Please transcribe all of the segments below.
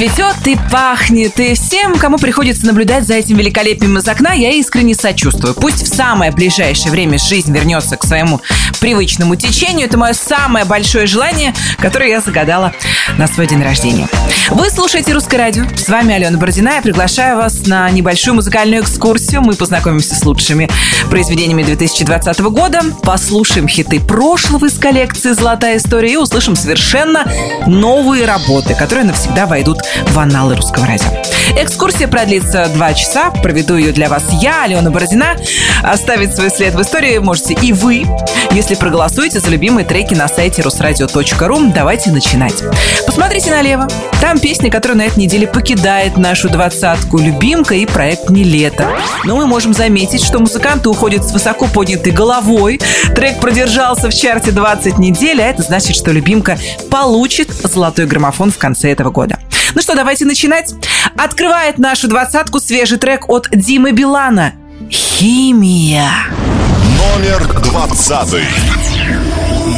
цветет и пахнет, и всем, кому приходится наблюдать за этим великолепием из окна, я искренне сочувствую. Пусть в самое ближайшее время жизнь вернется к своему привычному течению. Это мое самое большое желание, которое я загадала на свой день рождения. Вы слушаете «Русское радио». С вами Алена Бородина. Я приглашаю вас на небольшую музыкальную экскурсию. Мы познакомимся с лучшими произведениями 2020 года, послушаем хиты прошлого из коллекции «Золотая история» и услышим совершенно новые работы, которые навсегда войдут в анналы русского радио. Экскурсия продлится два часа. Проведу ее для вас я, Алена Бородина. Оставить свой след в истории можете и вы, если проголосуете за любимые треки на сайте русрадио.ру. Давайте начинать. Посмотрите налево. Там песня, которая на этой неделе покидает нашу двадцатку «Любимка» и проект «Не лето». Но мы можем заметить, что музыканты уходят с высоко поднятой головой. Трек продержался в чарте 20 недель, а это значит, что «Любимка» получит золотой граммофон в конце этого года. Ну что, давайте начинать. Открывает нашу двадцатку свежий трек от Димы Билана. «Химия». Номер двадцатый.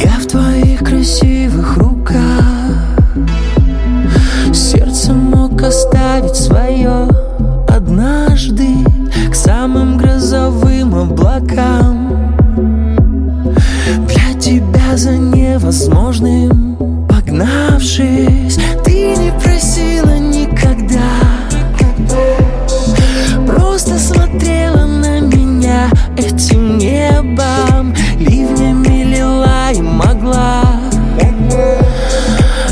Я в твоих красивых руках Сердце мог оставить свое однажды К самым грозовым облакам Для тебя за невозможным погнавшись Ты не просила никогда. Просто смотрела на меня этим небом Ливнями лила и могла.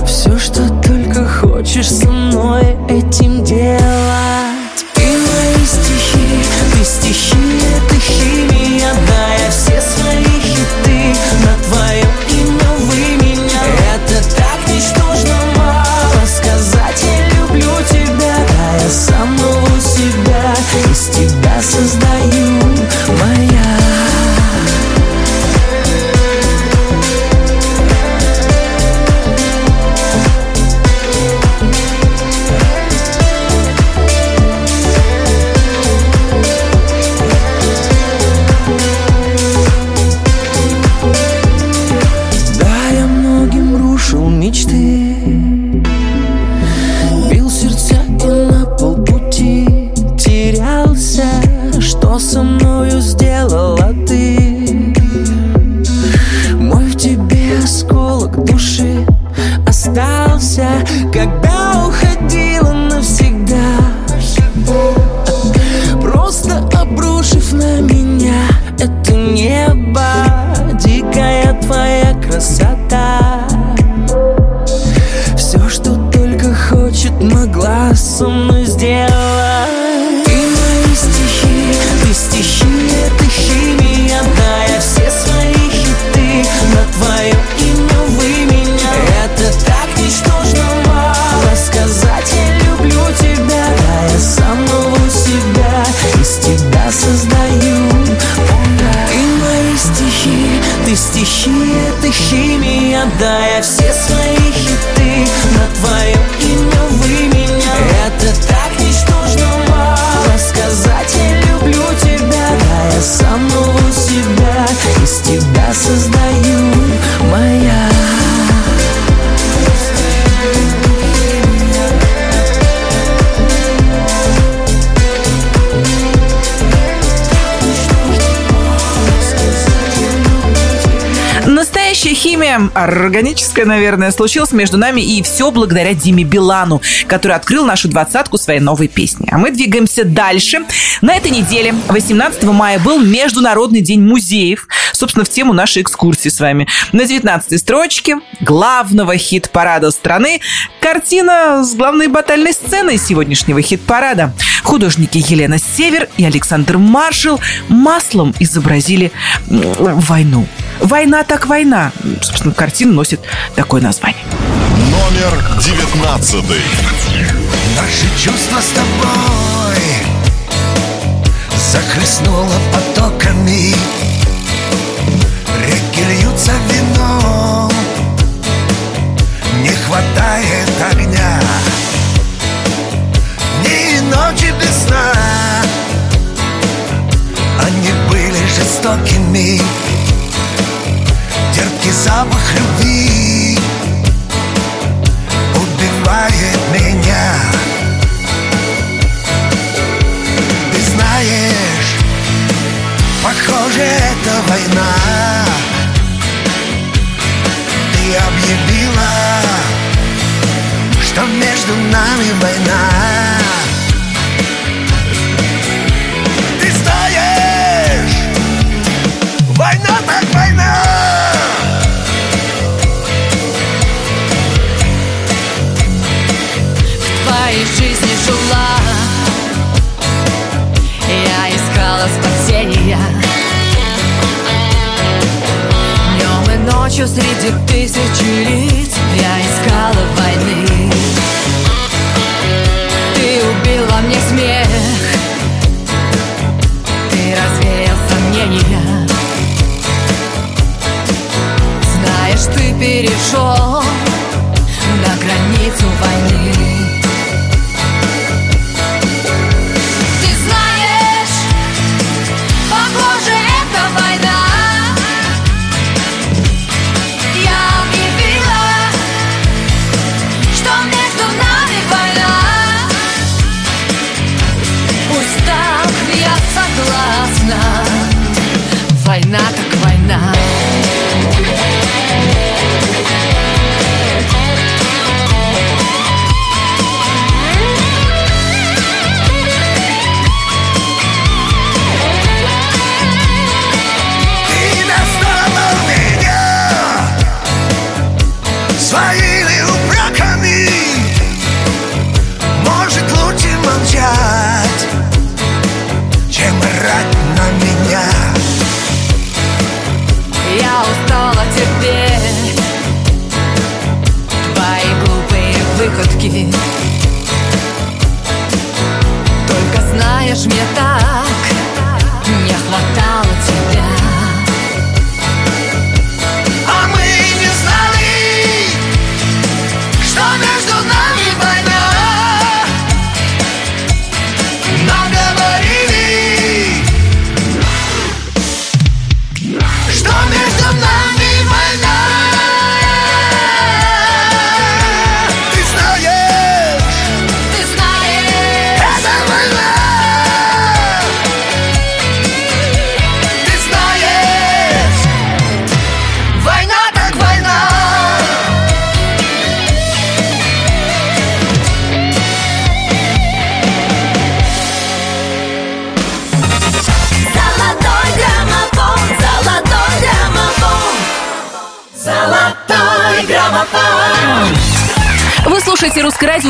Все, что только хочешь со мной этим делать Органическая, наверное, случилась между нами и все благодаря Диме Билану, который открыл нашу двадцатку своей новой песни. А мы двигаемся дальше. На этой неделе, 18 мая, был Международный день музеев. Собственно, в тему нашей экскурсии с вами. На 19 строчке главного хит-парада страны картина с главной батальной сценой сегодняшнего хит-парада. Художники Елена Север и Александр Маршал маслом изобразили войну. Война так война. Собственно, картина носит такое название. Номер девятнадцатый. Наши чувства с тобой Захлестнуло потоками Реки льются вином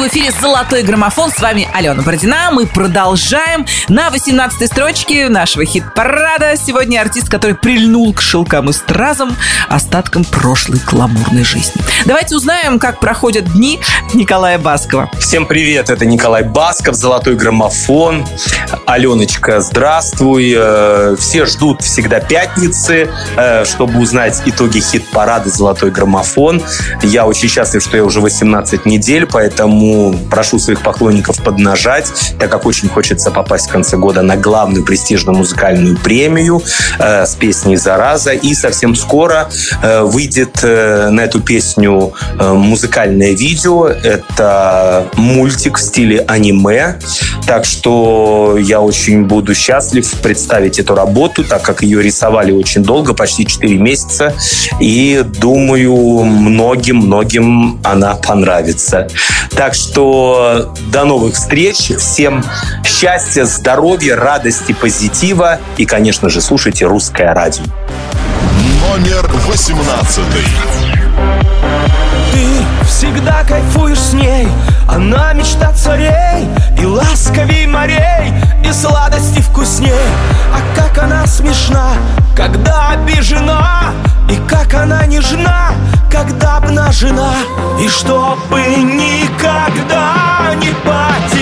в эфире «Золотой граммофон». С вами Алена Бородина. Мы продолжаем. На 18-й строчке нашего хит-парада сегодня артист, который прильнул к шелкам и стразам остаткам прошлой гламурной жизни. Давайте узнаем, как проходят дни Николая Баскова. Всем привет, это Николай Басков, «Золотой граммофон». Аленочка, здравствуй. Э, Все ждут всегда пятницы, э, чтобы узнать итоги хит-парада «Золотой граммофон». Я очень счастлив, что я уже 18 недель, поэтому прошу своих поклонников поднажать, так как очень хочется попасть в конце года на главную престижную музыкальную премию э, с песней «Зараза». И совсем скоро э, выйдет э, на эту песню э, музыкальное видео. Это мультик в стиле аниме. Так что я очень буду счастлив представить эту работу, так как ее рисовали очень долго, почти 4 месяца. И думаю, многим-многим она понравится. Так что до новых встреч. Всем счастья, здоровья, радости, позитива. И, конечно же, слушайте русское радио. Номер восемнадцатый. Ты всегда кайфуешь с ней Она мечта царей И ласковей морей И сладости вкусней. А как она смешна Когда обижена И как она нежна Когда обнажена. И чтобы никогда не потерять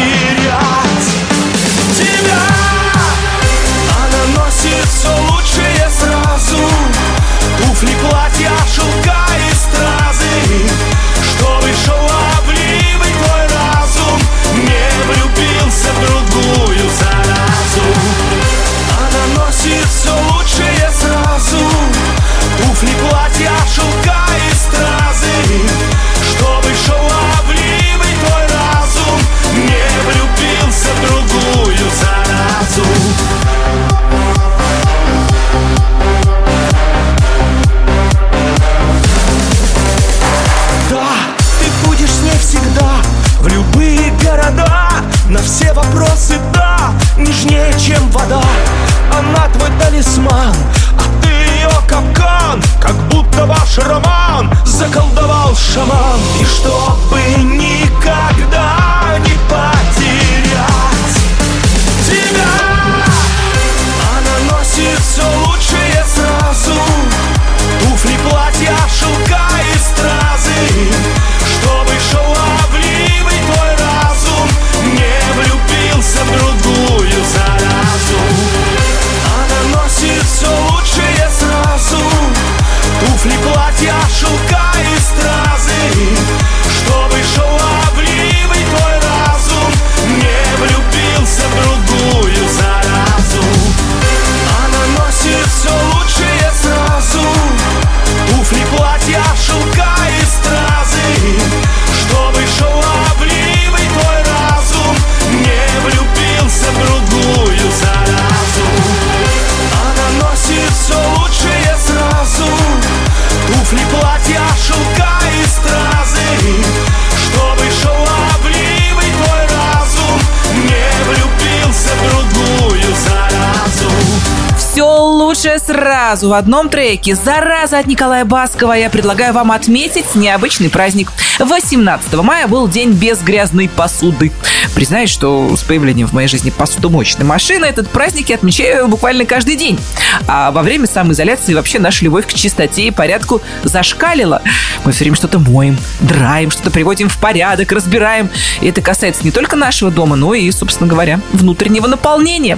сразу в одном треке «Зараза» от Николая Баскова я предлагаю вам отметить необычный праздник. 18 мая был день без грязной посуды. Признаюсь, что с появлением в моей жизни посудомоечной машины этот праздник я отмечаю буквально каждый день. А во время самоизоляции вообще наша любовь к чистоте и порядку зашкалила. Мы все время что-то моем, драем, что-то приводим в порядок, разбираем. И это касается не только нашего дома, но и, собственно говоря, внутреннего наполнения.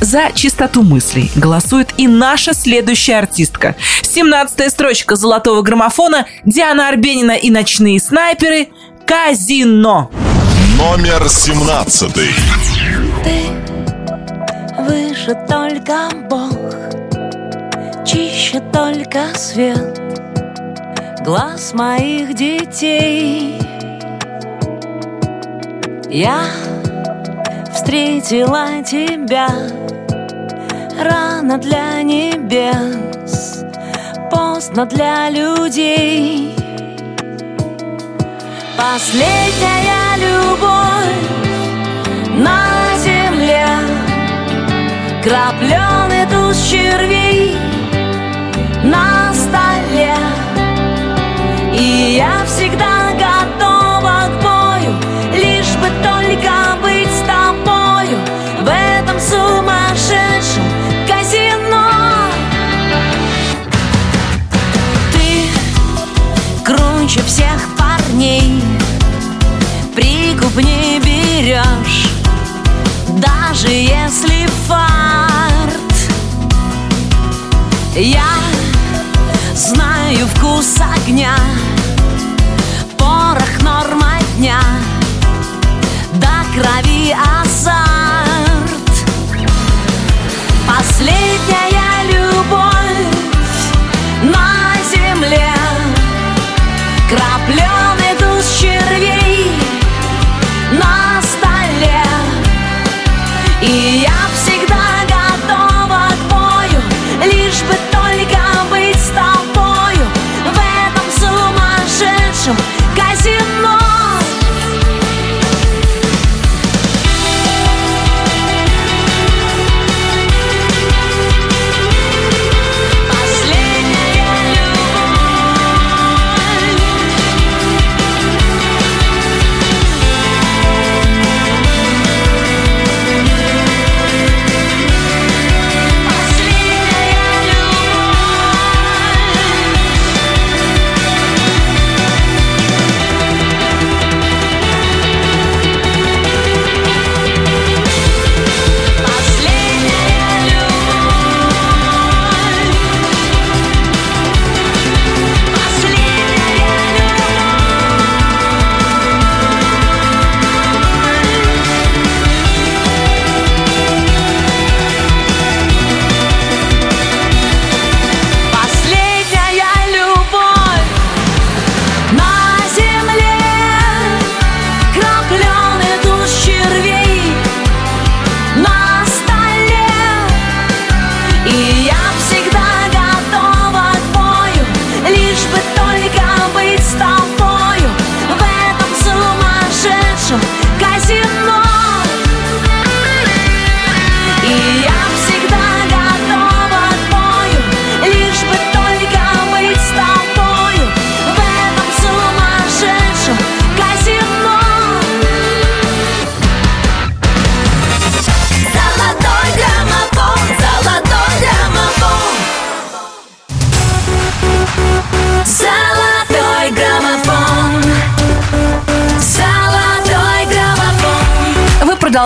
За чистоту мыслей голосует и наша следующая артистка. 17-я строчка золотого граммофона Диана Арбенина и ночные снайперы «Казино». Номер семнадцатый. Ты выше только Бог, чище только свет глаз моих детей. Я встретила тебя рано для небес, поздно для людей. Последняя любовь на земле. Крапленый туз червей на столе. И я всегда готова к бою Лишь бы только берешь Даже если фарт. Я знаю вкус огня Порох норма дня До крови азарт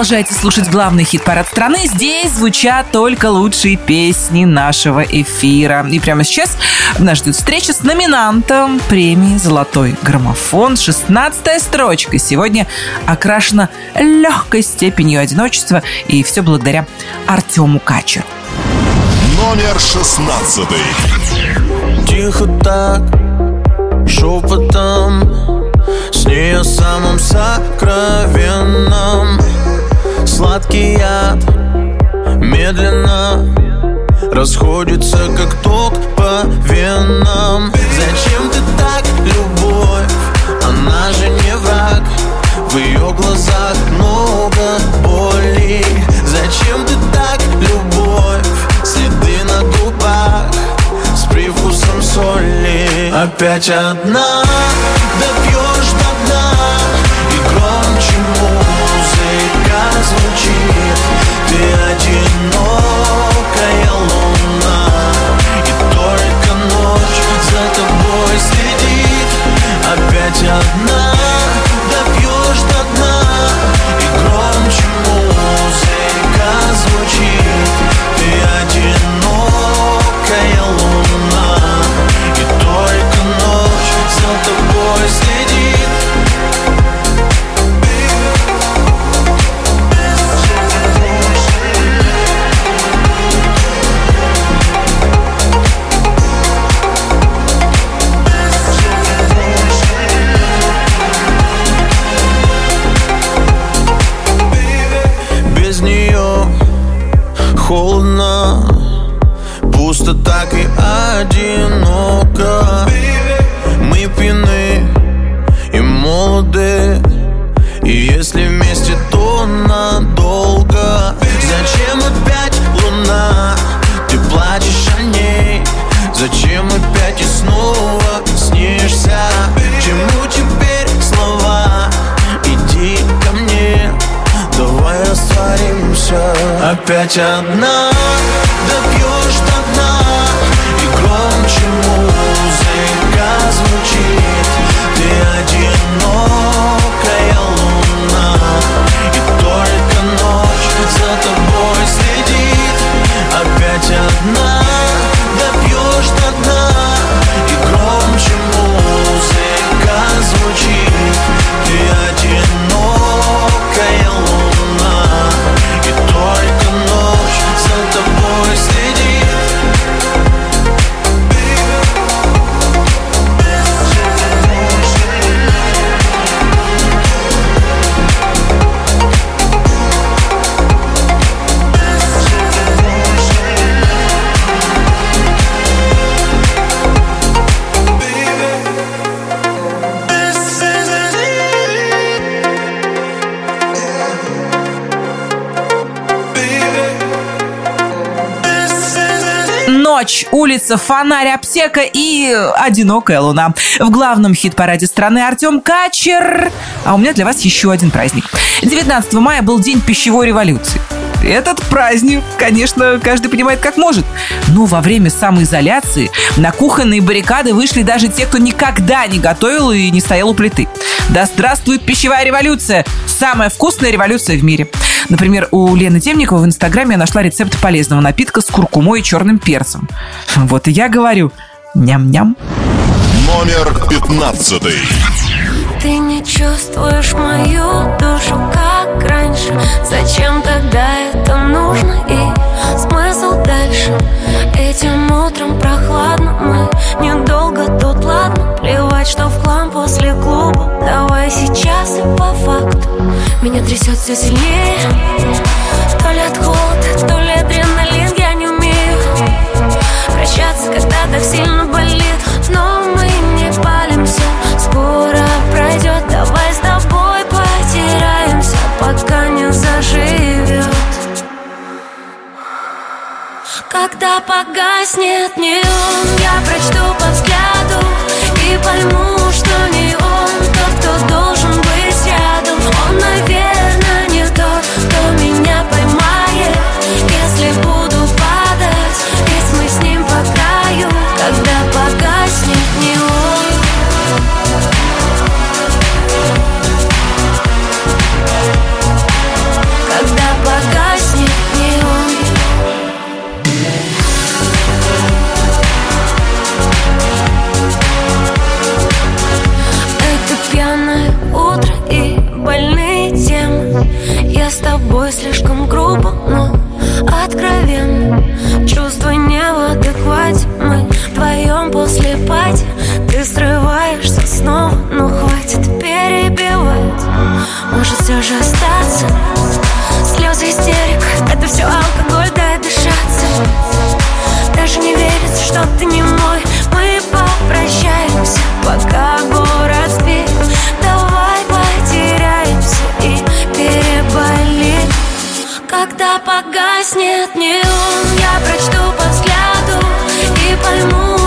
продолжаете слушать главный хит-парад страны. Здесь звучат только лучшие песни нашего эфира. И прямо сейчас нас ждет встреча с номинантом премии «Золотой граммофон». 16 строчка сегодня окрашена легкой степенью одиночества. И все благодаря Артему Качеру. Номер шестнадцатый. Тихо так, шепотом С ней о самом сокровенном Сладкий яд медленно Расходится, как ток по венам. Зачем ты так, любовь? Она же не враг. В ее глазах много боли. Зачем ты так, любовь? Следы на губах С привкусом соли. Опять одна, да звучит Ты одинокая Опять одна улица, фонарь, аптека и одинокая луна. В главном хит-параде страны Артем Качер. А у меня для вас еще один праздник. 19 мая был день пищевой революции. Этот праздник, конечно, каждый понимает как может. Но во время самоизоляции на кухонные баррикады вышли даже те, кто никогда не готовил и не стоял у плиты. Да здравствует пищевая революция! Самая вкусная революция в мире. Например, у Лены Темниковой в Инстаграме я нашла рецепт полезного напитка с куркумой и черным перцем. Вот и я говорю, ням-ням. Номер пятнадцатый. Чувствуешь мою душу, как раньше? Зачем тогда это нужно и смысл дальше? Этим утром прохладно, мы недолго тут, ладно? Плевать, что в хлам после клуба. Давай сейчас и по факту. Меня трясет все сильнее. То ли от холода, то ли адреналин Я не умею прощаться, когда так сильно болит. Но мы не палимся, скоро пройдет Давай с тобой потеряемся, пока не заживет. Когда погаснет неон, я прочту по взгляду И пойму, что не все же остаться. Слезы истерик, это все алкоголь, дай дышаться Даже не верится, что ты не мой. Мы попрощаемся, пока город спит. Давай потеряемся и переболим Когда погаснет неон Я прочту по взгляду И пойму,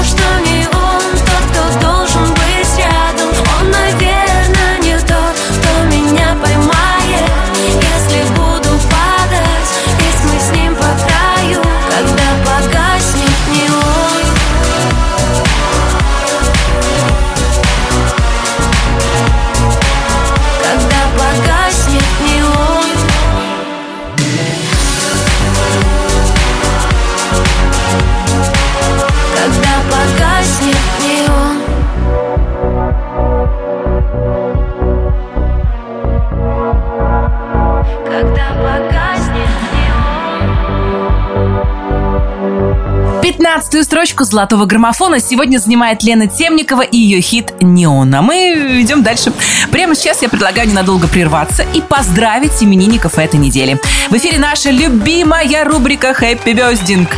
золотого граммофона сегодня занимает Лена Темникова и ее хит «Неон». А мы идем дальше. Прямо сейчас я предлагаю ненадолго прерваться и поздравить именинников этой недели. В эфире наша любимая рубрика «Хэппи Бездинг».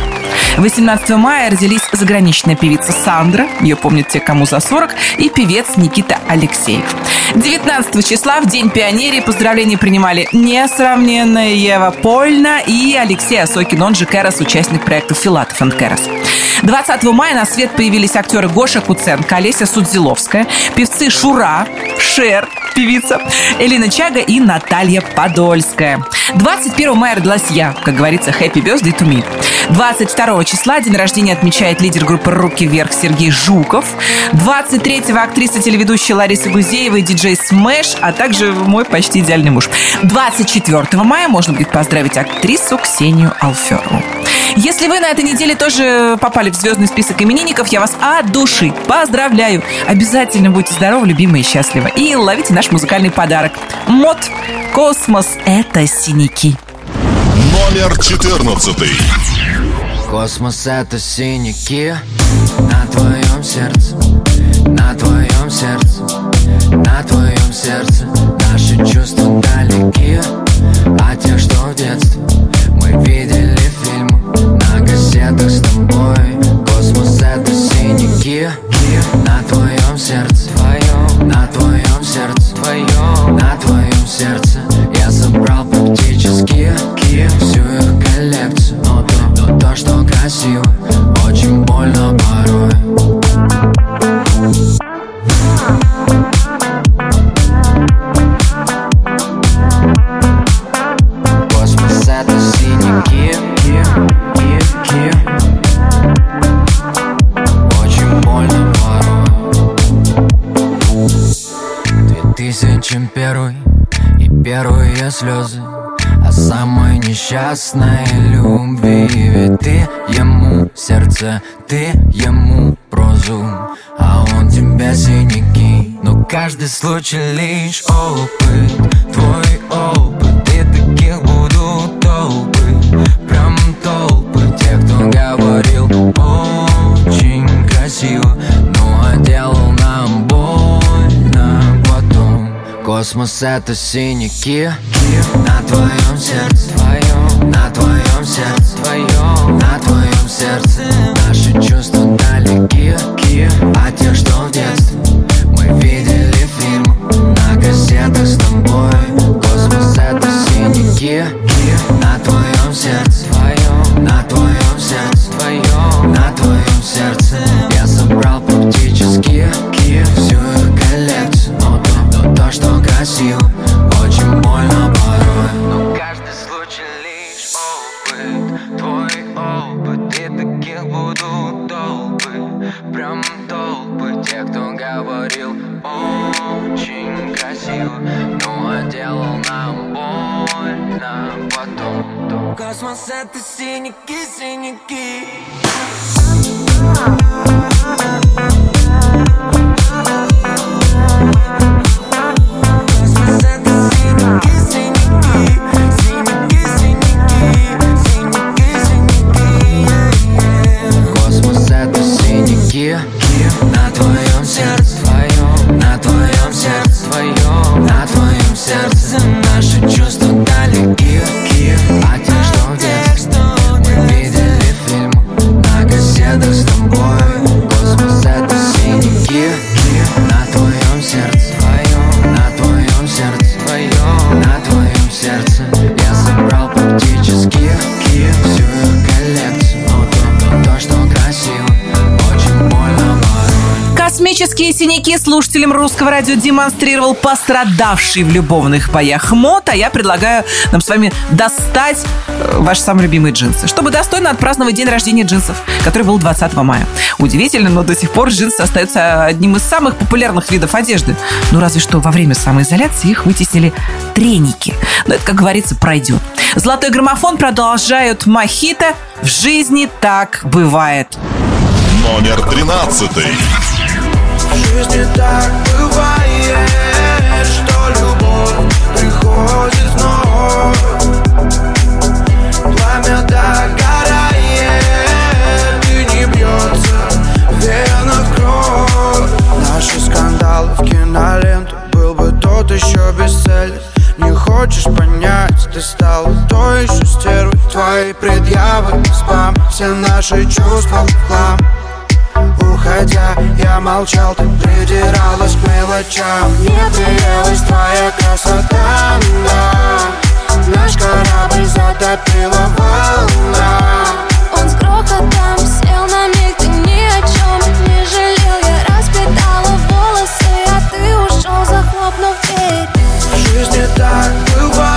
18 мая родились заграничная певица Сандра, ее помнят те, кому за 40, и певец Никита Алексеев. 19 числа, в День пионерии, поздравления принимали несравненная Ева Польна и Алексей Осокин, он же Кэрос, участник проекта «Филатов энд Кэрос». 20 мая на свет появились актеры Гоша Куценко, Олеся Судзиловская, певцы Шура, Шер, певица, Элина Чага и Наталья Подольская. 21 мая родилась я, как говорится, happy birthday to me. 22 числа день рождения отмечает лидер группы «Руки вверх» Сергей Жуков. 23-го актриса телеведущая Лариса Гузеева и диджей Smash, а также мой почти идеальный муж. 24 мая можно будет поздравить актрису Ксению Алферову. Если вы на этой неделе тоже попали в звездный список именинников, я вас от души поздравляю. Обязательно будьте здоровы, любимые и счастливы. И ловите наш музыкальный подарок. Мот. Космос – это синяки. Номер 14. Космос это синяки на твоем сердце, на твоем сердце, на твоем сердце. Наши чувства далеки, а те, что в детстве мы видели фильмы на газетах с тобой. Космос это синяки на твоем сердце, первые слезы О самой несчастной любви. Ведь ты ему сердце, ты ему прозу А он тебе синяки. Но каждый случай лишь опыт Твой опыт. И таких будут толпы Прям толпы Тех, кто говорил очень красиво Но делал нам больно потом Космос это синяки На твоем сердце. Твоем На твоем сердце. Твоем На твоем сердце. Наши чувства далеки А те, что в детстве Космические синяки слушателям русского радио демонстрировал пострадавший в любовных боях МОД, а я предлагаю нам с вами достать э, ваши самые любимые джинсы, чтобы достойно отпраздновать день рождения джинсов, который был 20 мая. Удивительно, но до сих пор джинсы остаются одним из самых популярных видов одежды. Ну, разве что во время самоизоляции их вытеснили треники. Но это, как говорится, пройдет. Золотой граммофон продолжают Мохито. В жизни так бывает. Номер 13. В жизни так бывает, что любовь приходит вновь. Пламя догорает, ты не бьется венах кровь. Наши скандалы в киноленту был бы тот еще без цели. Не хочешь понять, ты стал то ишустеруть твои предъявы спам Все наши чувства в хлам Уходя, я молчал, ты придиралась к мелочам. Мне приелась твоя красота, да. Наш корабль затопила волна. Он с грохотом сел на миг, ты ни о чем не жалел. Я распитала волосы, а ты ушел, захлопнув дверь. В жизни так бывает,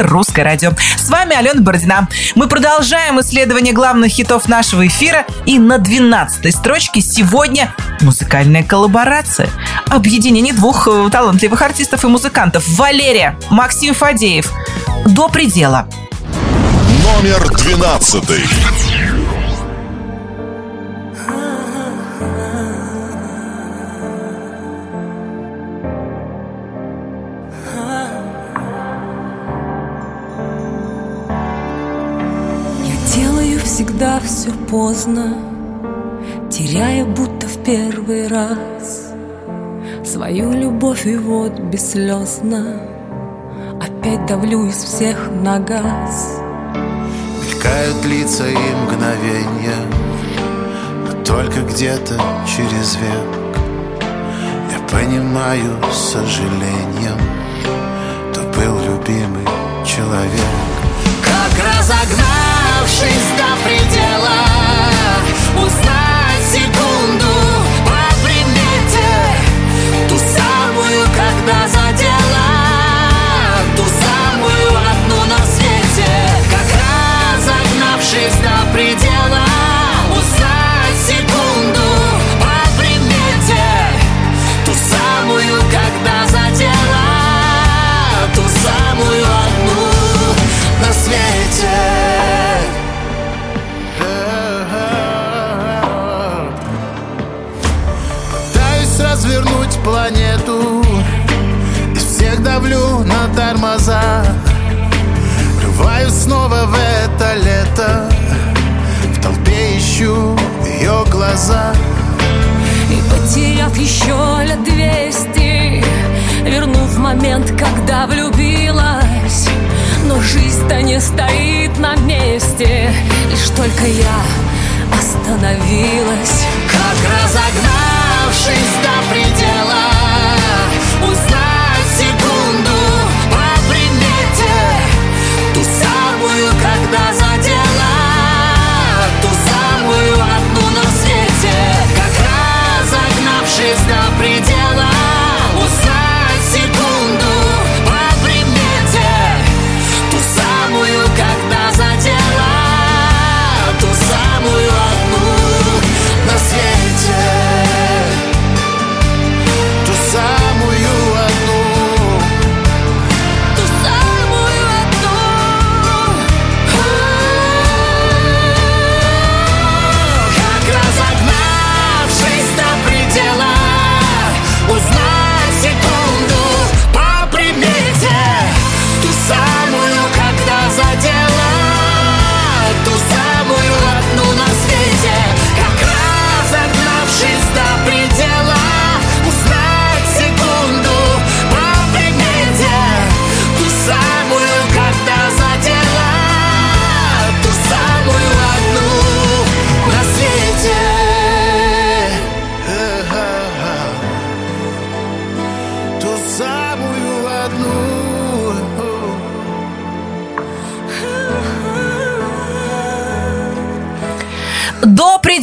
эфир «Русское радио». С вами Алена Бородина. Мы продолжаем исследование главных хитов нашего эфира. И на 12 строчке сегодня музыкальная коллаборация. Объединение двух э, талантливых артистов и музыкантов. Валерия, Максим Фадеев. «До предела». Номер 12. Поздно, теряя будто в первый раз свою любовь и вот бесслезно опять давлю из всех на газ. Мелькают лица и мгновения Но только где-то через век Я понимаю с сожалением То был любимый человек Как разогнавшись до предела Узнать секунду тормоза. Врываюсь снова в это лето. В толпе ищу ее глаза. И по потеряв еще лет двести Вернув момент, когда влюбилась. Но жизнь-то не стоит на месте Лишь только я остановилась. Как разогнавшись до предела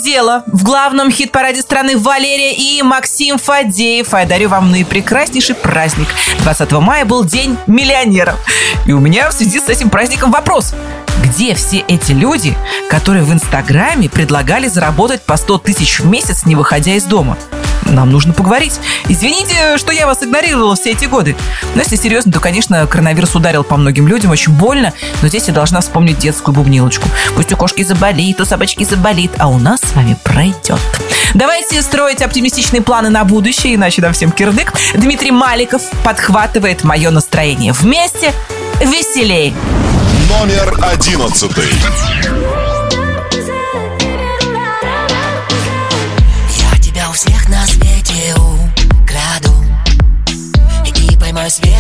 Предела в главном хит-параде страны Валерия и Максим Фадеев. А я дарю вам наипрекраснейший праздник. 20 мая был День миллионеров. И у меня в связи с этим праздником вопрос. Где все эти люди, которые в Инстаграме предлагали заработать по 100 тысяч в месяц, не выходя из дома? Нам нужно поговорить. Извините, что я вас игнорировала все эти годы. Но если серьезно, то, конечно, коронавирус ударил по многим людям очень больно. Но здесь я должна вспомнить детскую бубнилочку. Пусть у кошки заболит, у собачки заболит, а у нас с вами пройдет. Давайте строить оптимистичные планы на будущее, иначе нам всем кирдык. Дмитрий Маликов подхватывает мое настроение. Вместе веселей. Номер одиннадцатый.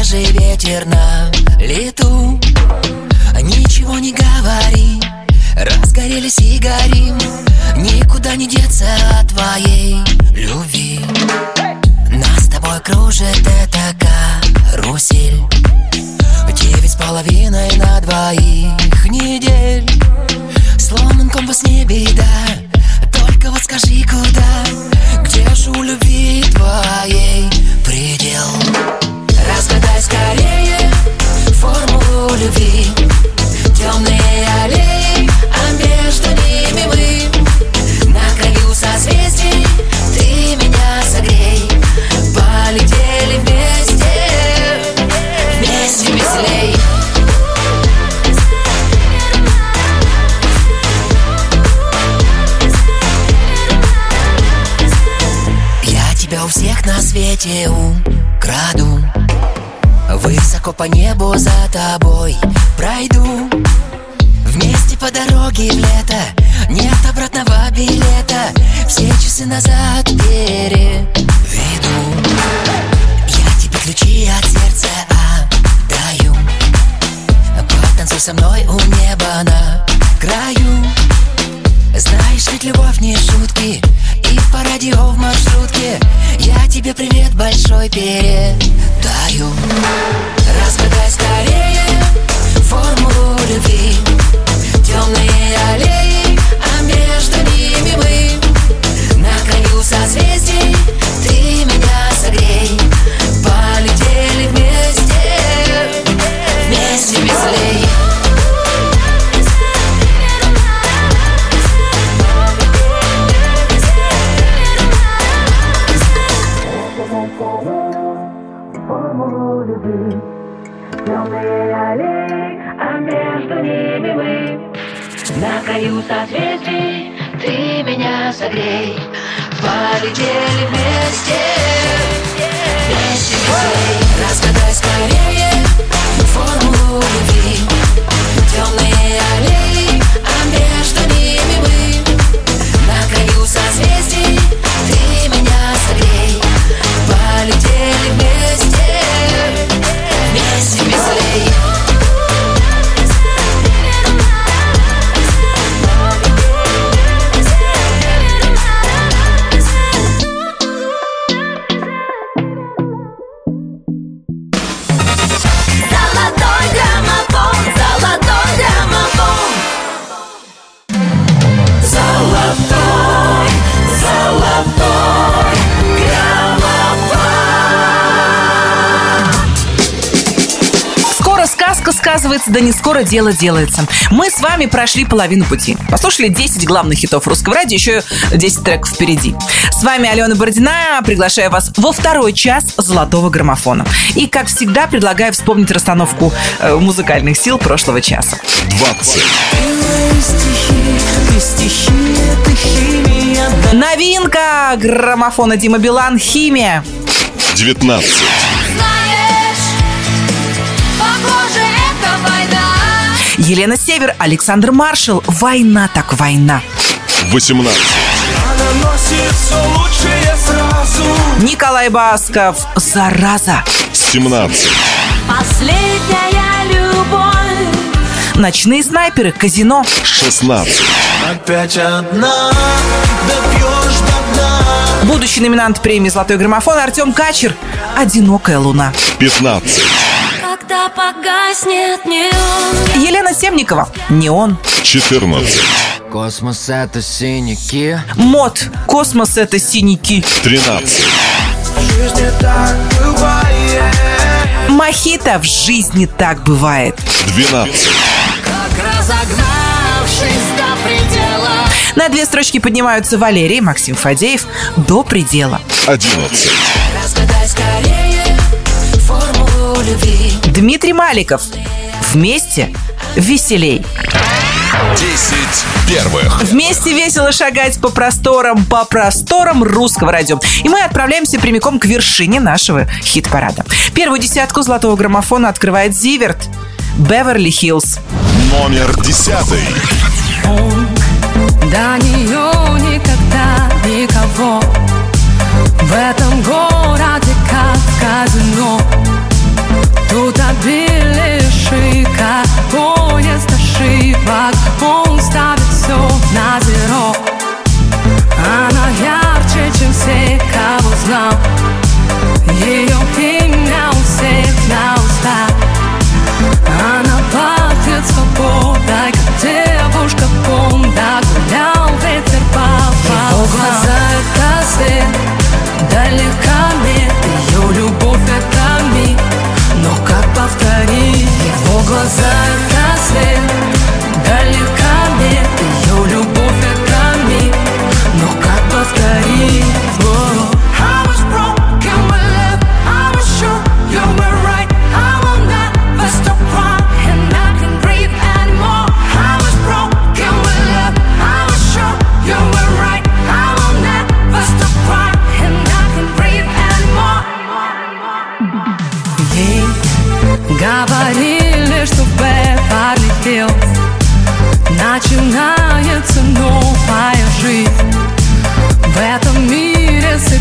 Свежий ветер на лету Ничего не говори, разгорелись и горим Никуда не деться от твоей любви. Нас с тобой кружит эта карусель. Девять с половиной на двоих недель. Сломан компас не беда Только вот скажи куда? Где же у любви твоей предел Разгадай скорее формулу любви. Темные аллеи, а между ними мы. На краю созвездий ты меня согрей. Полетели вместе, вместе веселей. Я тебя у всех на свете украду Высоко по небу за тобой пройду. Вместе по дороге в лето Нет обратного билета. Все часы назад переведу. Я тебе ключи от сердца отдаю. Потанцуй со мной у неба на краю. Знаешь, ведь любовь не шутки И по радио в маршрутке. Я тебе привет большой передаю. Разгадай скорее формулу любви. Темные аллеи, а между ними мы. На краю созвездий ты меня согрей. Полетели вместе, вместе веселей согрей. Полетели вместе, вместе веселей оказывается, да не скоро дело делается. Мы с вами прошли половину пути. Послушали 10 главных хитов русского радио, еще 10 треков впереди. С вами Алена Бородина. Приглашаю вас во второй час золотого граммофона. И, как всегда, предлагаю вспомнить расстановку э, музыкальных сил прошлого часа. 20. Новинка граммофона Дима Билан «Химия». 19. Елена Север, Александр Маршал «Война так война». 18. Она носит все лучшее сразу Николай Басков «Зараза». 17. Последняя любовь Ночные снайперы «Казино». 16. Опять одна, допьешь до дна Будущий номинант премии «Золотой граммофон» Артем Качер «Одинокая луна». 15. Когда погаснет неон Елена Темникова «Неон». 14. Космос это синяки Мод «Космос — это синяки». 13. В жизни так бывает Мохито в жизни так бывает. 12. Как разогнавшись до предела На две строчки поднимаются Валерий, Максим Фадеев «До предела». 11. Дмитрий Маликов «Вместе веселей». 10 первых. Вместе весело шагать по просторам, по просторам русского радио. И мы отправляемся прямиком к вершине нашего хит-парада. Первую десятку золотого граммофона открывает Зиверт. Беверли-Хиллз. Номер 10. До нее никогда никого В этом городе как казино Тут обилие шика Поезд ошибок Он ставит все на зеро. Она ярче, чем все, кого знал. Ее имя у всех на устах. Она пахнет свободой, как девушка Бонда Гулял ветер по Его глаза это свет, далека повторить Его глаза это свет, Начинается новая жизнь. В этом мире с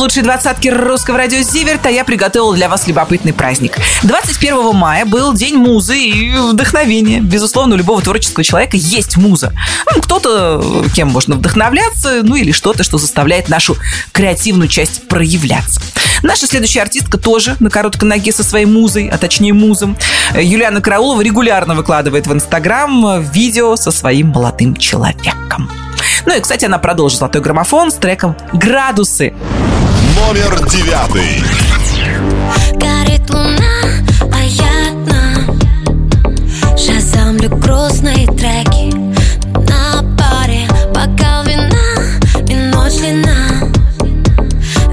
лучшей двадцатке русского радио Зиверт, а я приготовила для вас любопытный праздник. 21 мая был День музы и вдохновения. Безусловно, у любого творческого человека есть муза. Ну, кто-то, кем можно вдохновляться, ну или что-то, что заставляет нашу креативную часть проявляться. Наша следующая артистка тоже на короткой ноге со своей музой, а точнее музом. Юлиана Караулова регулярно выкладывает в Инстаграм видео со своим молодым человеком. Ну и, кстати, она продолжит «Золотой граммофон» с треком «Градусы». Номер девятый. Горит луна, а я одна. Шазамлю грустные треки на паре. Бокал вина и ночь лина.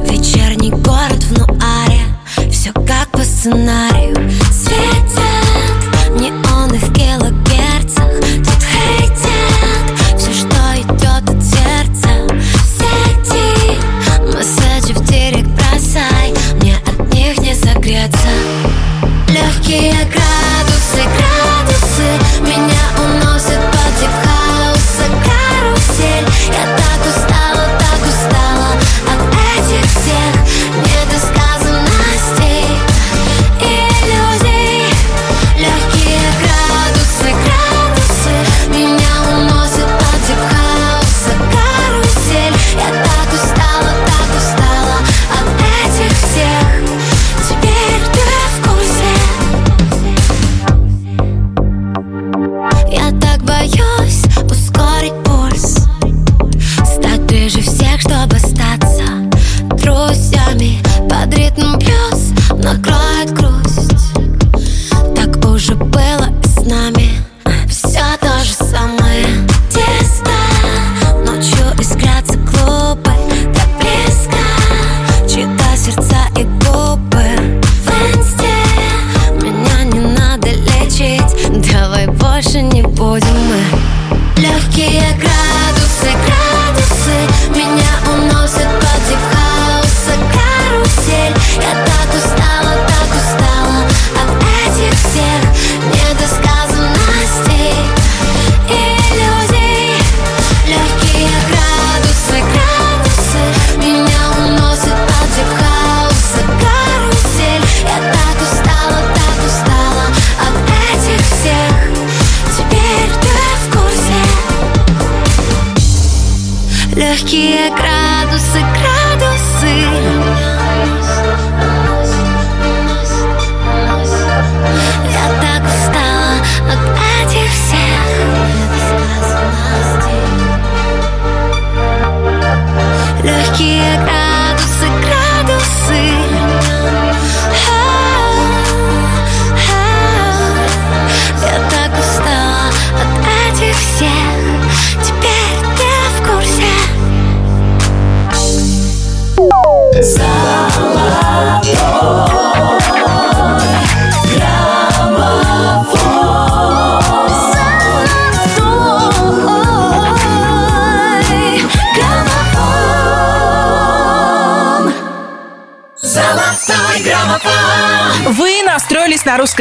Вечерний город в нуаре. Все как по сценарию. Светят Легкие градусы,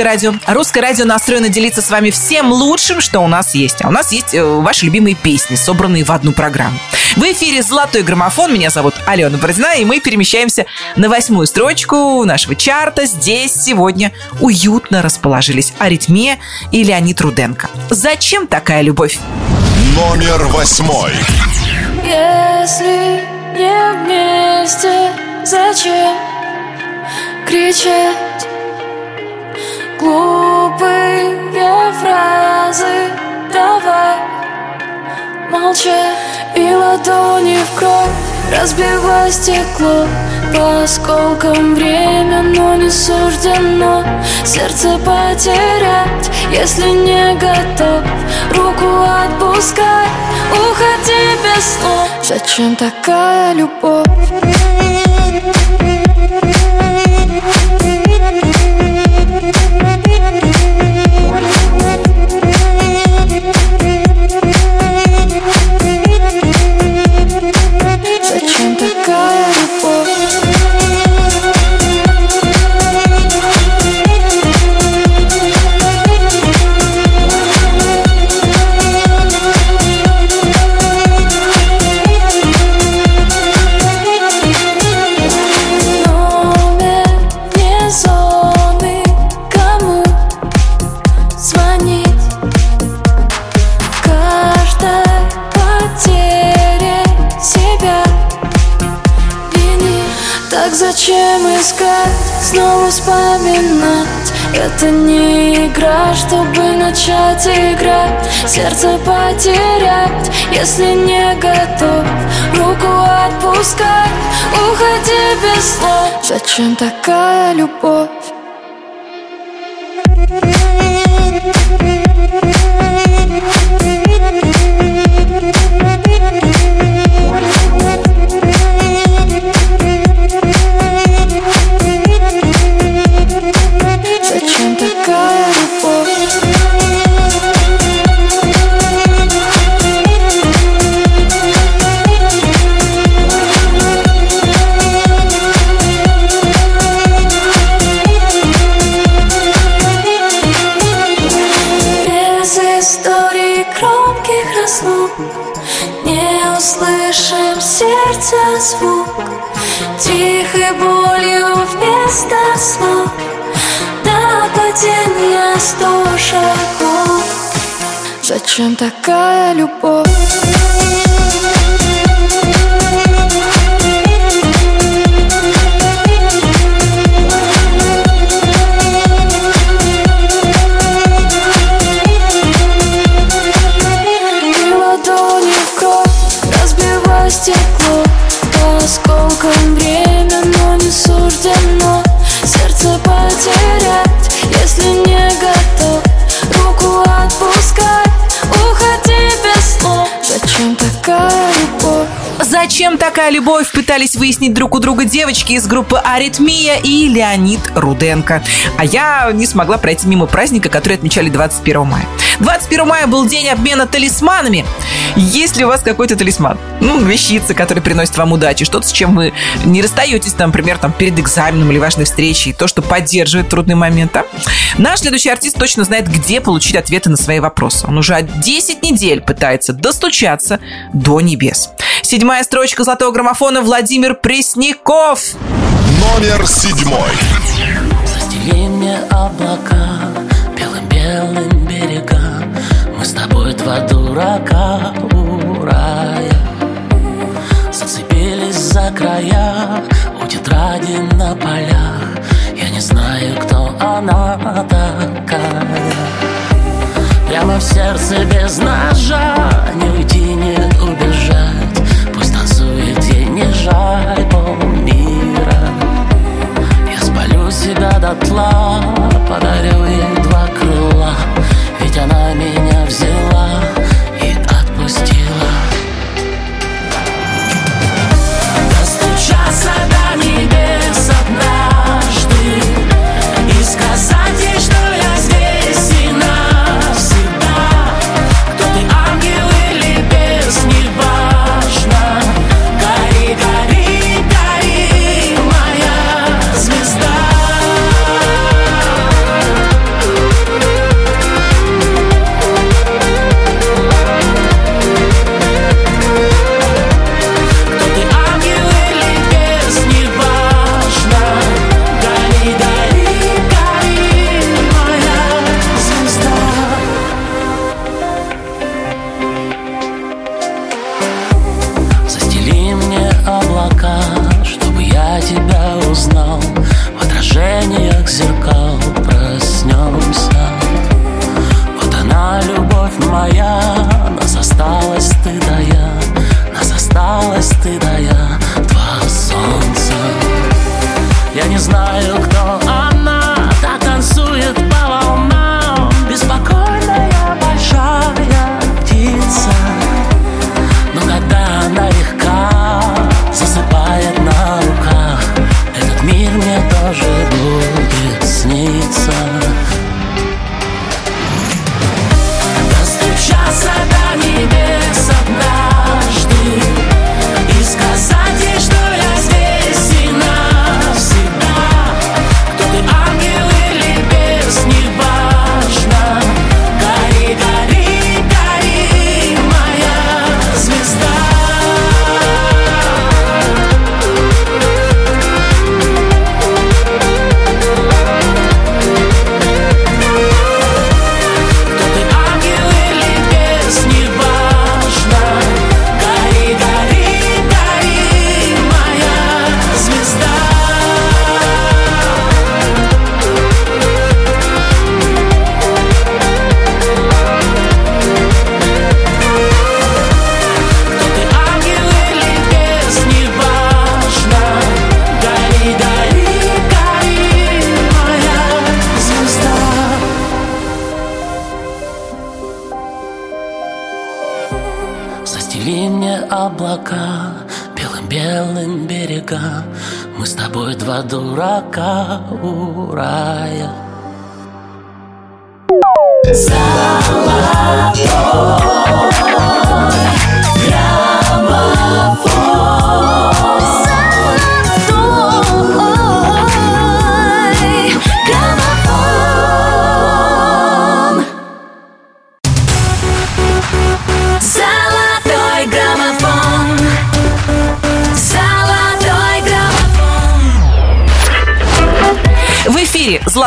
радио. Русское радио настроено делиться с вами всем лучшим, что у нас есть. А у нас есть э, ваши любимые песни, собранные в одну программу. В эфире «Золотой граммофон». Меня зовут Алена Бородина, и мы перемещаемся на восьмую строчку нашего чарта. Здесь сегодня уютно расположились Аритмия и Леонид Руденко. Зачем такая любовь? Номер восьмой. Если не вместе, зачем кричать глупые фразы? Давай молчать и ладони в кровь. Разбивай стекло. По осколкам время, но не суждено. Сердце потерять, если не готов. Руку отпускай, уходи без слов Зачем такая любовь? Снова вспоминать. Это не игра, чтобы начать играть. Сердце потерять, если не готов. Руку отпускать, уходи без слов Зачем такая любовь? звук Не услышим сердце звук Тихой болью вместо слов Да один нас тоже Зачем такая любовь? Осколкам время, но не суждено Сердце потерять, если не готов Руку отпускай, уходи без слов Зачем такая любовь? Зачем такая любовь, пытались выяснить друг у друга девочки из группы «Аритмия» и Леонид Руденко. А я не смогла пройти мимо праздника, который отмечали 21 мая. 21 мая был день обмена талисманами. Есть ли у вас какой-то талисман? Ну, вещица, которая приносит вам удачи, что-то, с чем вы не расстаетесь, например, там, перед экзаменом или важной встречей, то, что поддерживает трудный момент. А? Наш следующий артист точно знает, где получить ответы на свои вопросы. Он уже 10 недель пытается достучаться до небес. Седьмая строчка золотого граммофона Владимир Пресняков. Номер седьмой. Застели мне облака белым-белым дурака у рая. Зацепились за края у тетради на полях. Я не знаю, кто она такая. Прямо в сердце без ножа Не уйти, не убежать. Пусть танцует ей не жаль полмира Я спалю себя дотла Подарю ей два крыла. Ведь она меня взяла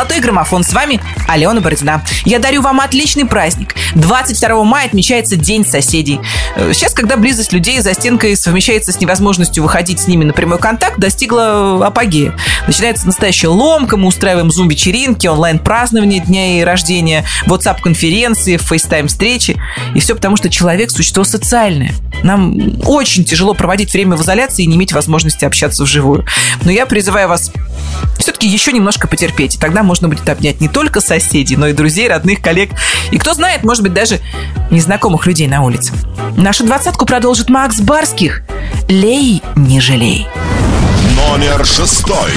«Золотой граммофон». С вами Алена Бородина. Я дарю вам отличный праздник. 22 мая отмечается День соседей. Э, Сейчас, когда близость людей за стенкой совмещается с невозможностью выходить с ними на прямой контакт, достигла апогея. Начинается настоящая ломка, мы устраиваем зум-вечеринки, онлайн-празднование дня и рождения, WhatsApp-конференции, FaceTime-встречи. И все потому, что человек – существо социальное. Нам очень тяжело проводить время в изоляции и не иметь возможности общаться вживую. Но я призываю вас все-таки еще немножко потерпеть. И тогда можно будет обнять не только соседей, но и друзей, родных, коллег. И кто знает, может быть, даже незнакомых людей на улице. Нашу двадцатку продолжит Макс Барских. Лей, не жалей. Номер шестой.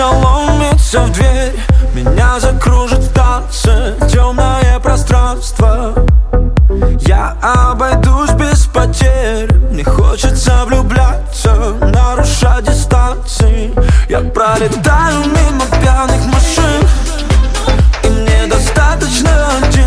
Пятница ломится в дверь. Меня закружит в танце Темное пространство. Я обойдусь без потерь. Мне хочется влюбляться Нарушать дистанции. Я пролетаю мимо пьяных машин И мне достаточно один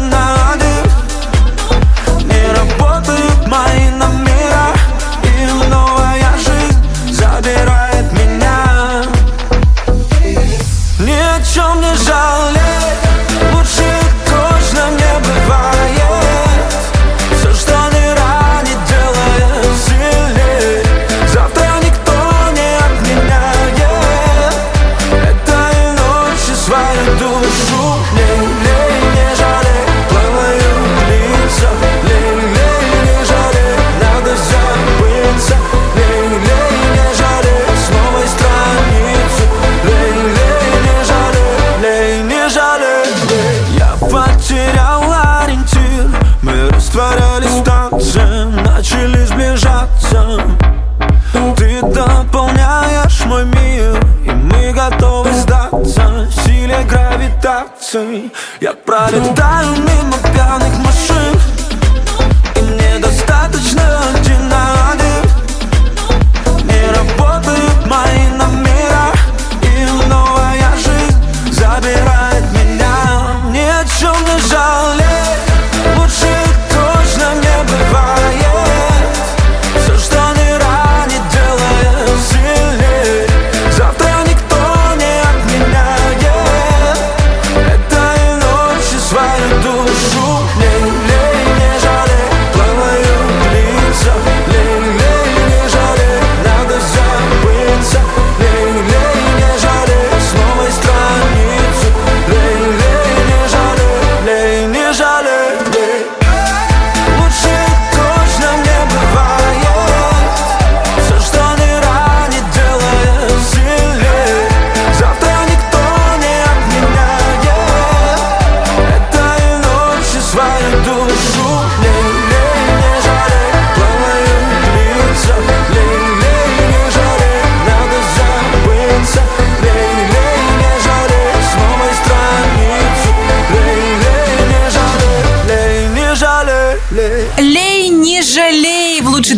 гравитации Я пролетаю мимо пьяных машин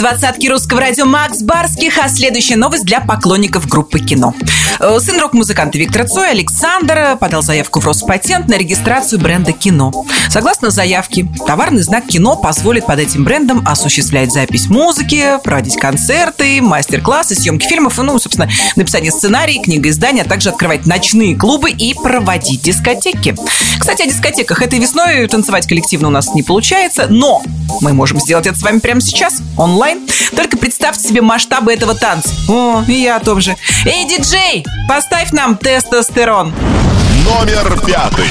двадцатке русского радио Макс Барских, а следующая новость для поклонников группы кино. Э, Сын рок-музыканта Виктора Цоя, Александр, подал заявку в Роспатент на регистрацию бренда кино. Согласно заявке, товарный знак кино позволит под этим брендом осуществлять запись музыки, проводить концерты, мастер-классы, съемки фильмов, ну, собственно, написание сценарий, книга издания, а также открывать ночные клубы и проводить дискотеки. Кстати, о дискотеках. Этой весной танцевать коллективно у нас не получается, но мы можем сделать это с вами прямо сейчас, онлайн. Только представьте себе масштабы этого танца. О, и я о том же. Эй, диджей, поставь нам тестостерон. Номер пятый.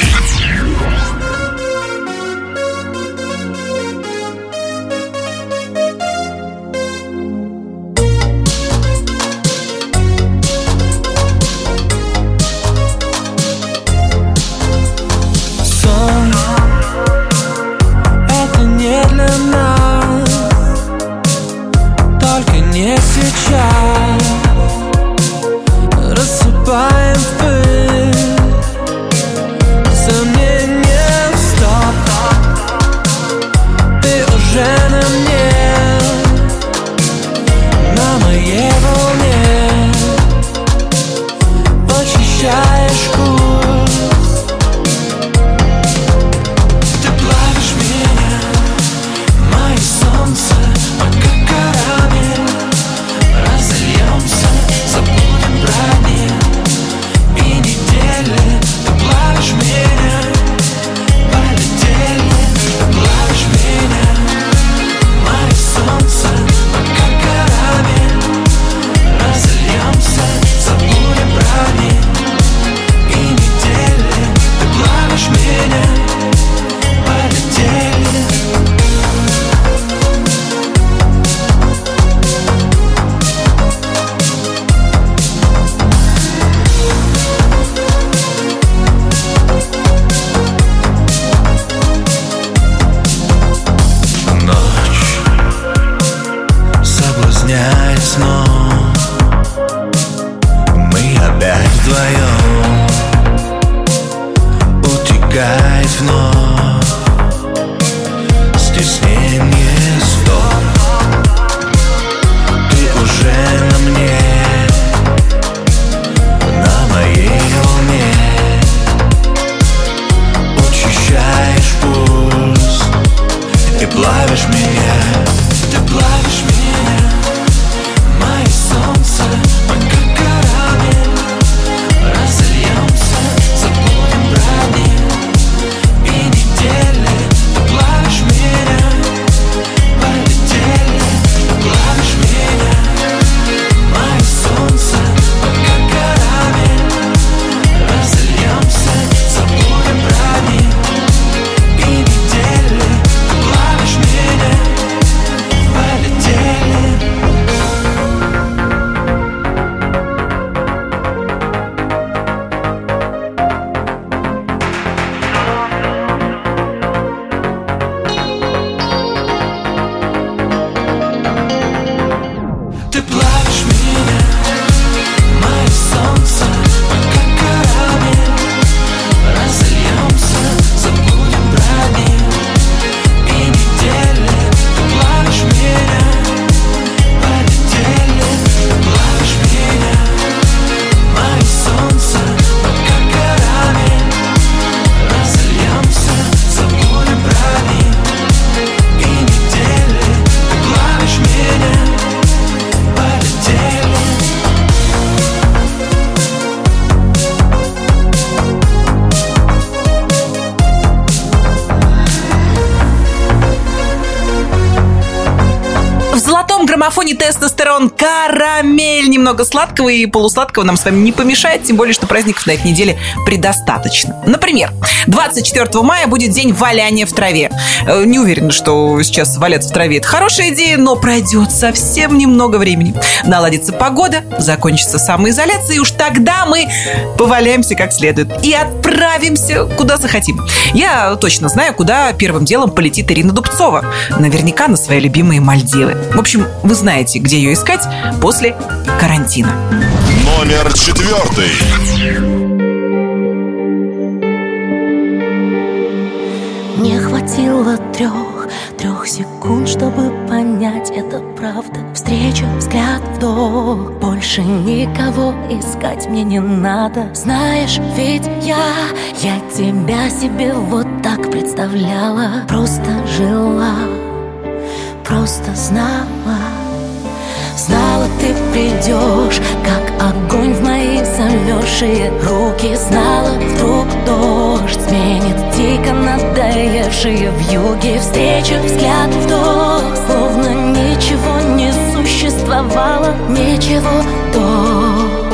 Сладкого и полусладкого нам с вами не помешает, тем более, что праздников на этой неделе предостаточно. Например, 24 мая будет день валяния в траве. Э, Не уверена, что сейчас валяться в траве это хорошая идея, но пройдет совсем немного времени. Наладится погода, закончится самоизоляция, и уж тогда мы поваляемся как следует и отправимся куда захотим. Я точно знаю, куда первым делом полетит Ирина Дубцова. Наверняка на свои любимые Мальдивы. В общем, вы знаете, где ее искать после карантина. Номер четвертый. Не хватило трех, трех секунд, чтобы понять, это правда. Встреча, взгляд, вдох. Больше никого искать мне не надо. Знаешь, ведь я, я тебя себе вот так представляла. Просто жила, просто знала Знала, ты придешь, как огонь в мои замерзшие руки. Знала, вдруг дождь сменит дико надоевшие в юге. Встреча, взгляд, вдох, словно ничего не существовало Ничего до.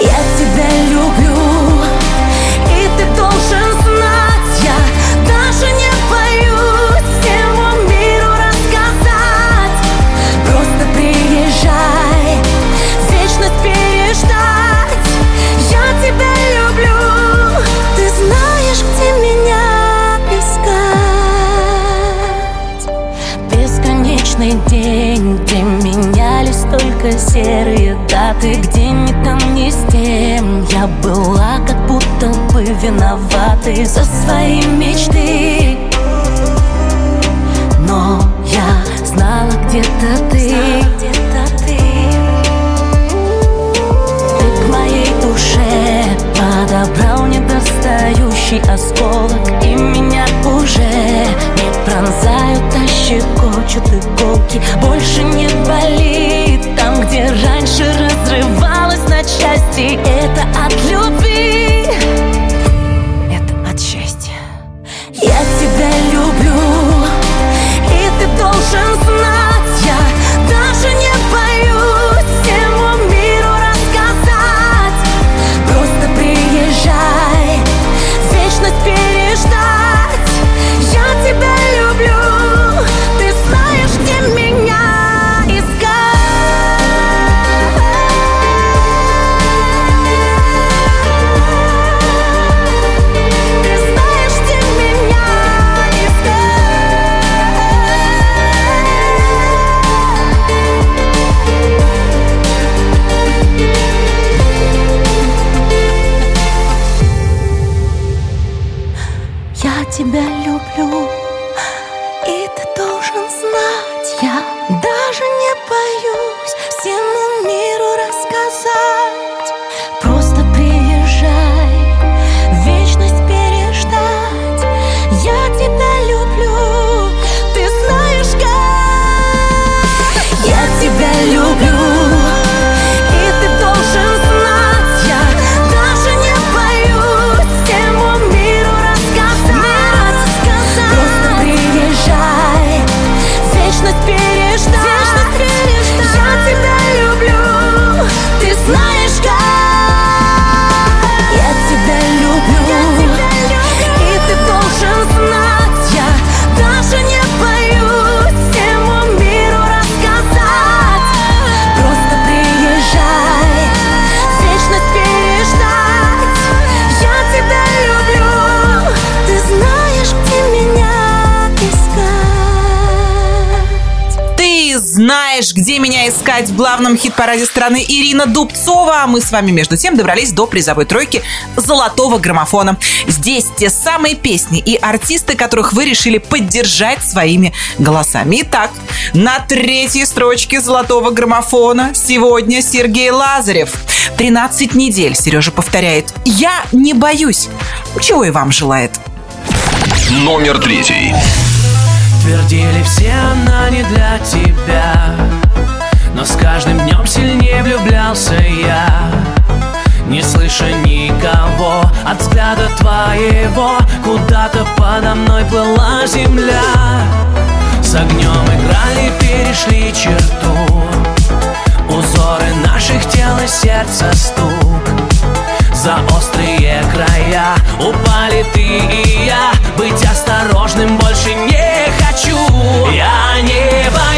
Я тебя люблю, даты Где ни там, ни с тем Я была как будто бы виноватой За свои мечты. Но я знала где-то ты. Ты к моей душе подобрал недостающий осколок И меня уже не пронзают, а щекочут иголки. Больше не болит где раньше разрывалась на части. Это от любви. Это от счастья. Я тебя люблю и ты должен искать в главном хит-параде страны Ирина Дубцова. А мы с вами, между тем, добрались до призовой тройки золотого граммофона. Здесь те самые песни и артисты, которых вы решили поддержать своими голосами. Итак, на третьей строчке золотого граммофона сегодня Сергей Лазарев. 13 недель Сережа повторяет «Я не боюсь». Чего и вам желает. Номер третий. Твердили все, она не для тебя Но с каждым днем сильнее влюблялся я. Не слыша никого от взгляда твоего Куда-то подо мной плыла земля. С огнем играли, перешли черту. Узоры наших тел и сердца стук. За острые края Упали ты и я. Быть осторожным больше не хочу. Я не боюсь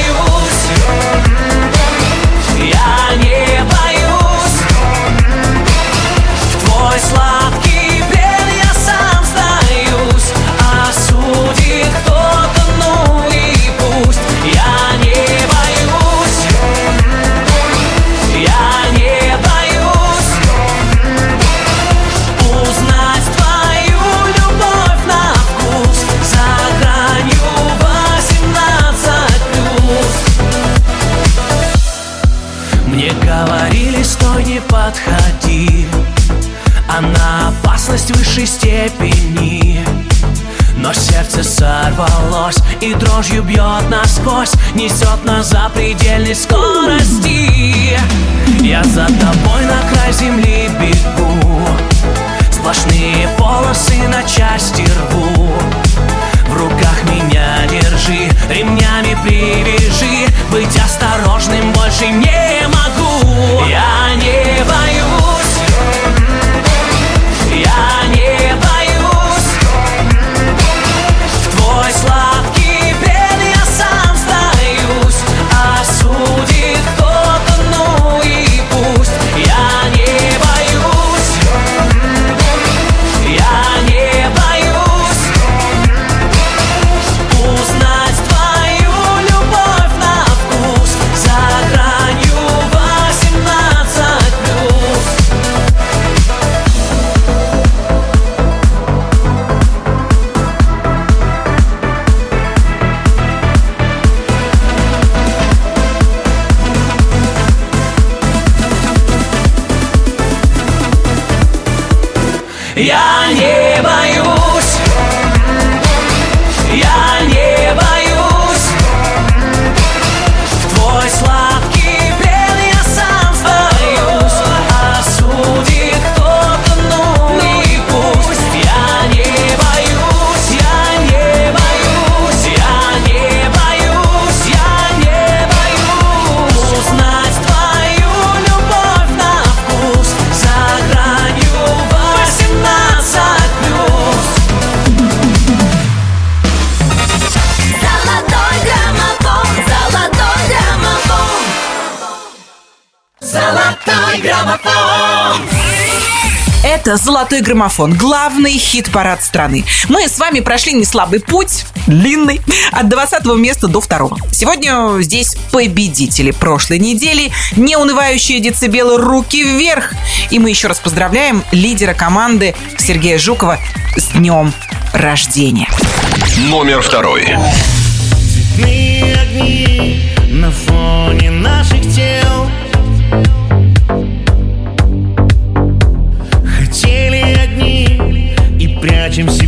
высшей степени. Но сердце сорвалось и дрожью бьет насквозь Несет на запредельной скорости. Я за тобой на край земли бегу Сплошные полосы на части рву. В руках меня держи, ремнями привяжи Быть осторожным больше не могу. Я не боюсь «Золотой граммофон», главный хит-парад страны. Мы с вами прошли неслабый путь, длинный, от 20 места до второго. Сегодня здесь победители прошлой недели, неунывающие децибелы «Руки вверх». И мы еще раз поздравляем лидера команды Сергея Жукова с днем рождения. Номер второй. Цветные огни на фоне наших тел и прячем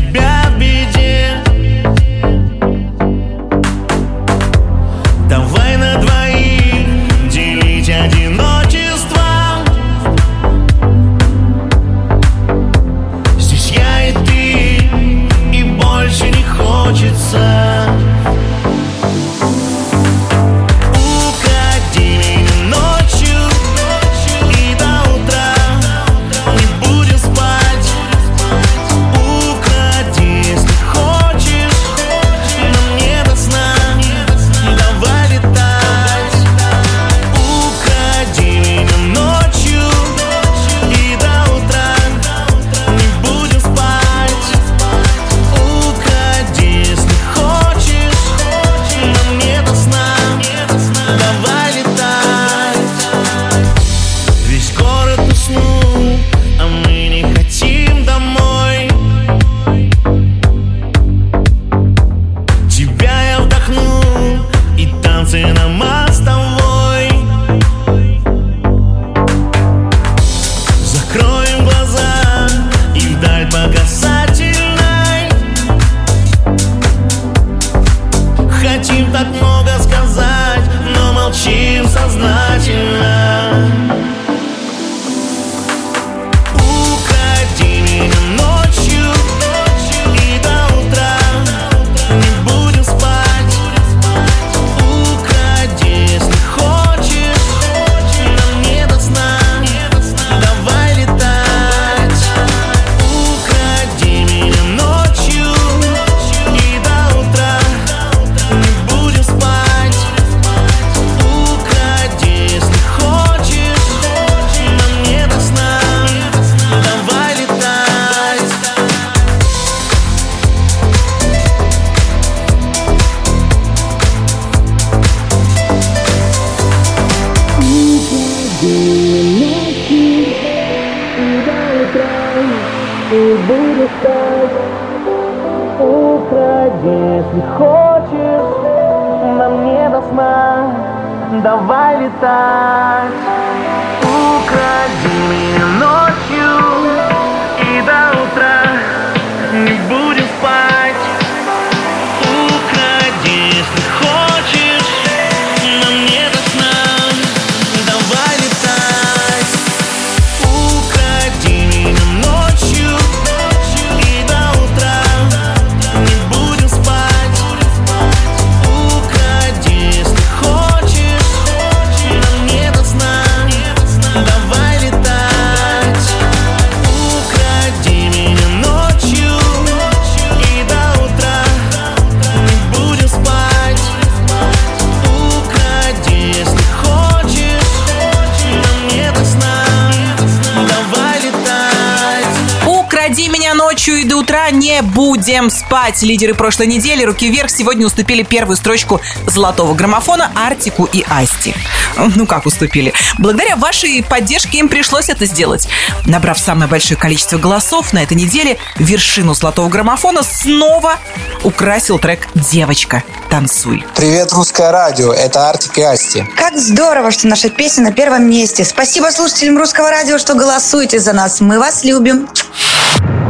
не будем спать. Лидеры прошлой недели «Руки вверх» сегодня уступили первую строчку золотого граммофона Артику и Асти. Ну как уступили? Благодаря вашей поддержке им пришлось это сделать. Набрав самое большое количество голосов на этой неделе, вершину золотого граммофона снова украсил трек «Девочка, танцуй». Привет, русское радио, это Артик и Асти. Как здорово, что наша песня на первом месте. Спасибо слушателям русского радио, что голосуете за нас. Мы вас любим.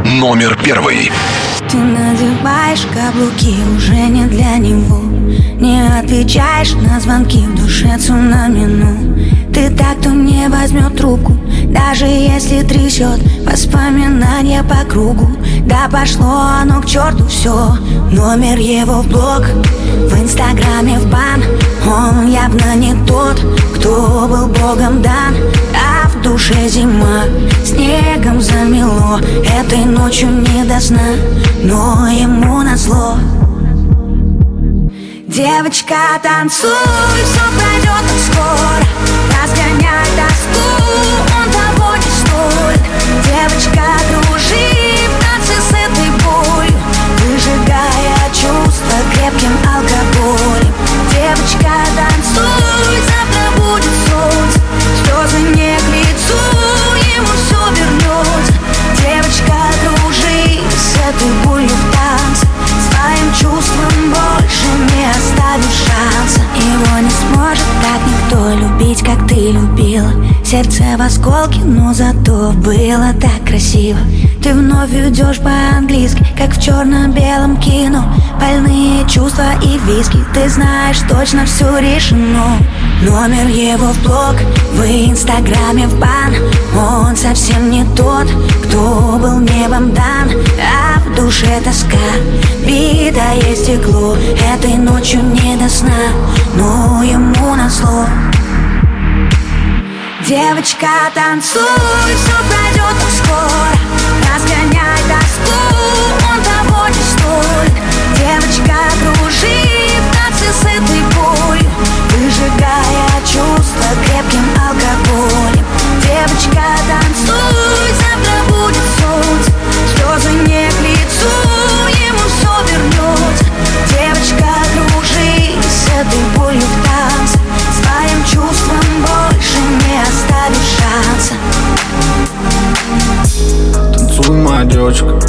Номер первый. Ты надеваешь каблуки уже не для него. Не отвечаешь на звонки в душе цунами, ну. Ты так, кто не возьмет трубку Даже если трясет. Воспоминания по кругу. Да пошло оно к черту все Номер его в блог В инстаграме в бан. Он явно не тот, кто был богом дан душе зима. Снегом замело Этой ночью не до сна. Но ему назло. Девочка, танцуй, все пройдет скоро. Разгоняй тоску, он того не стоит Девочка, кружи в танце с этой болью Выжигая чувства крепким алкоголем. Девочка, танцуй, завтра в осколки, но зато было так красиво. Ты вновь идешь по-английски, как в черно-белом кино. Больные чувства и виски, ты знаешь, точно все решено. Номер его в блог, в инстаграме в бан. Он совсем не тот, кто был небом дан. А в душе тоска, битое стекло. Этой ночью не до сна, но ему на назло Девочка, танцуй, все пройдет так скоро. Разгоняй тоску, он того не стоит. Девочка, кружи в танце с этой болью Выжигая чувства крепким алкоголем. Девочка, танцуй, девочка,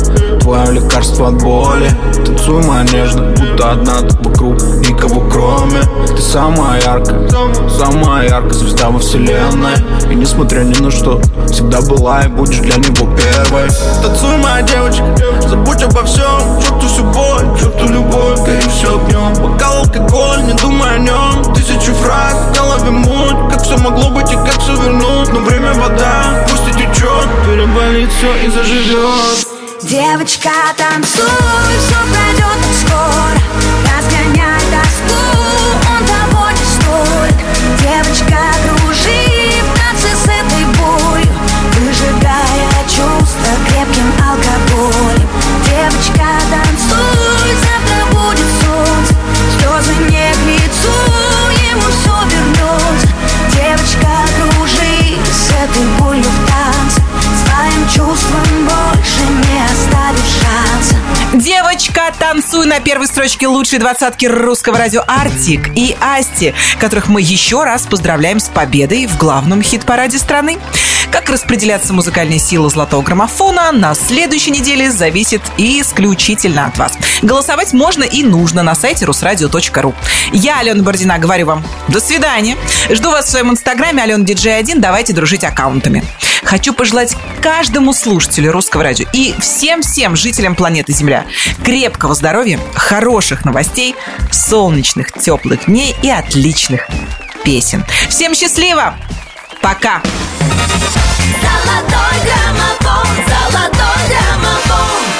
твое лекарство от боли Танцуй, моя нежная, будто одна ты вокруг, никого кроме. Ты самая яркая, самая яркая звезда во вселенной. И несмотря ни на что, всегда была и будешь для него первой. Танцуй, моя девочка, забудь обо всем. Черту всю боль, черту любовь, гори все огнем Бокал алкоголь, не думай о нем Тысячу фраз, в голове муть Как все могло быть и как все вернуть. Но время вода, пусть течет Переболит все и заживет. Девочка, танцуй, все пройдет скоро Девочка, танцуй на первой строчке лучшей двадцатки русского радио Артик и Асти, которых мы еще раз поздравляем с победой в главном хит-параде страны. Как распределяться музыкальные силы золотого граммофона на следующей неделе зависит исключительно от вас. Голосовать можно и нужно на сайте русрадио.ру. Я, Алена Бородина, говорю вам до свидания. Жду вас в своем инстаграме Алена Диджей 1. Давайте дружить аккаунтами. Хочу пожелать каждому слушателю русского радио и всем-всем жителям планеты Земля крепкого здоровья, хороших новостей, солнечных, теплых дней и отличных песен. Всем счастливо! Пока! Золотой граммофон, золотой граммофон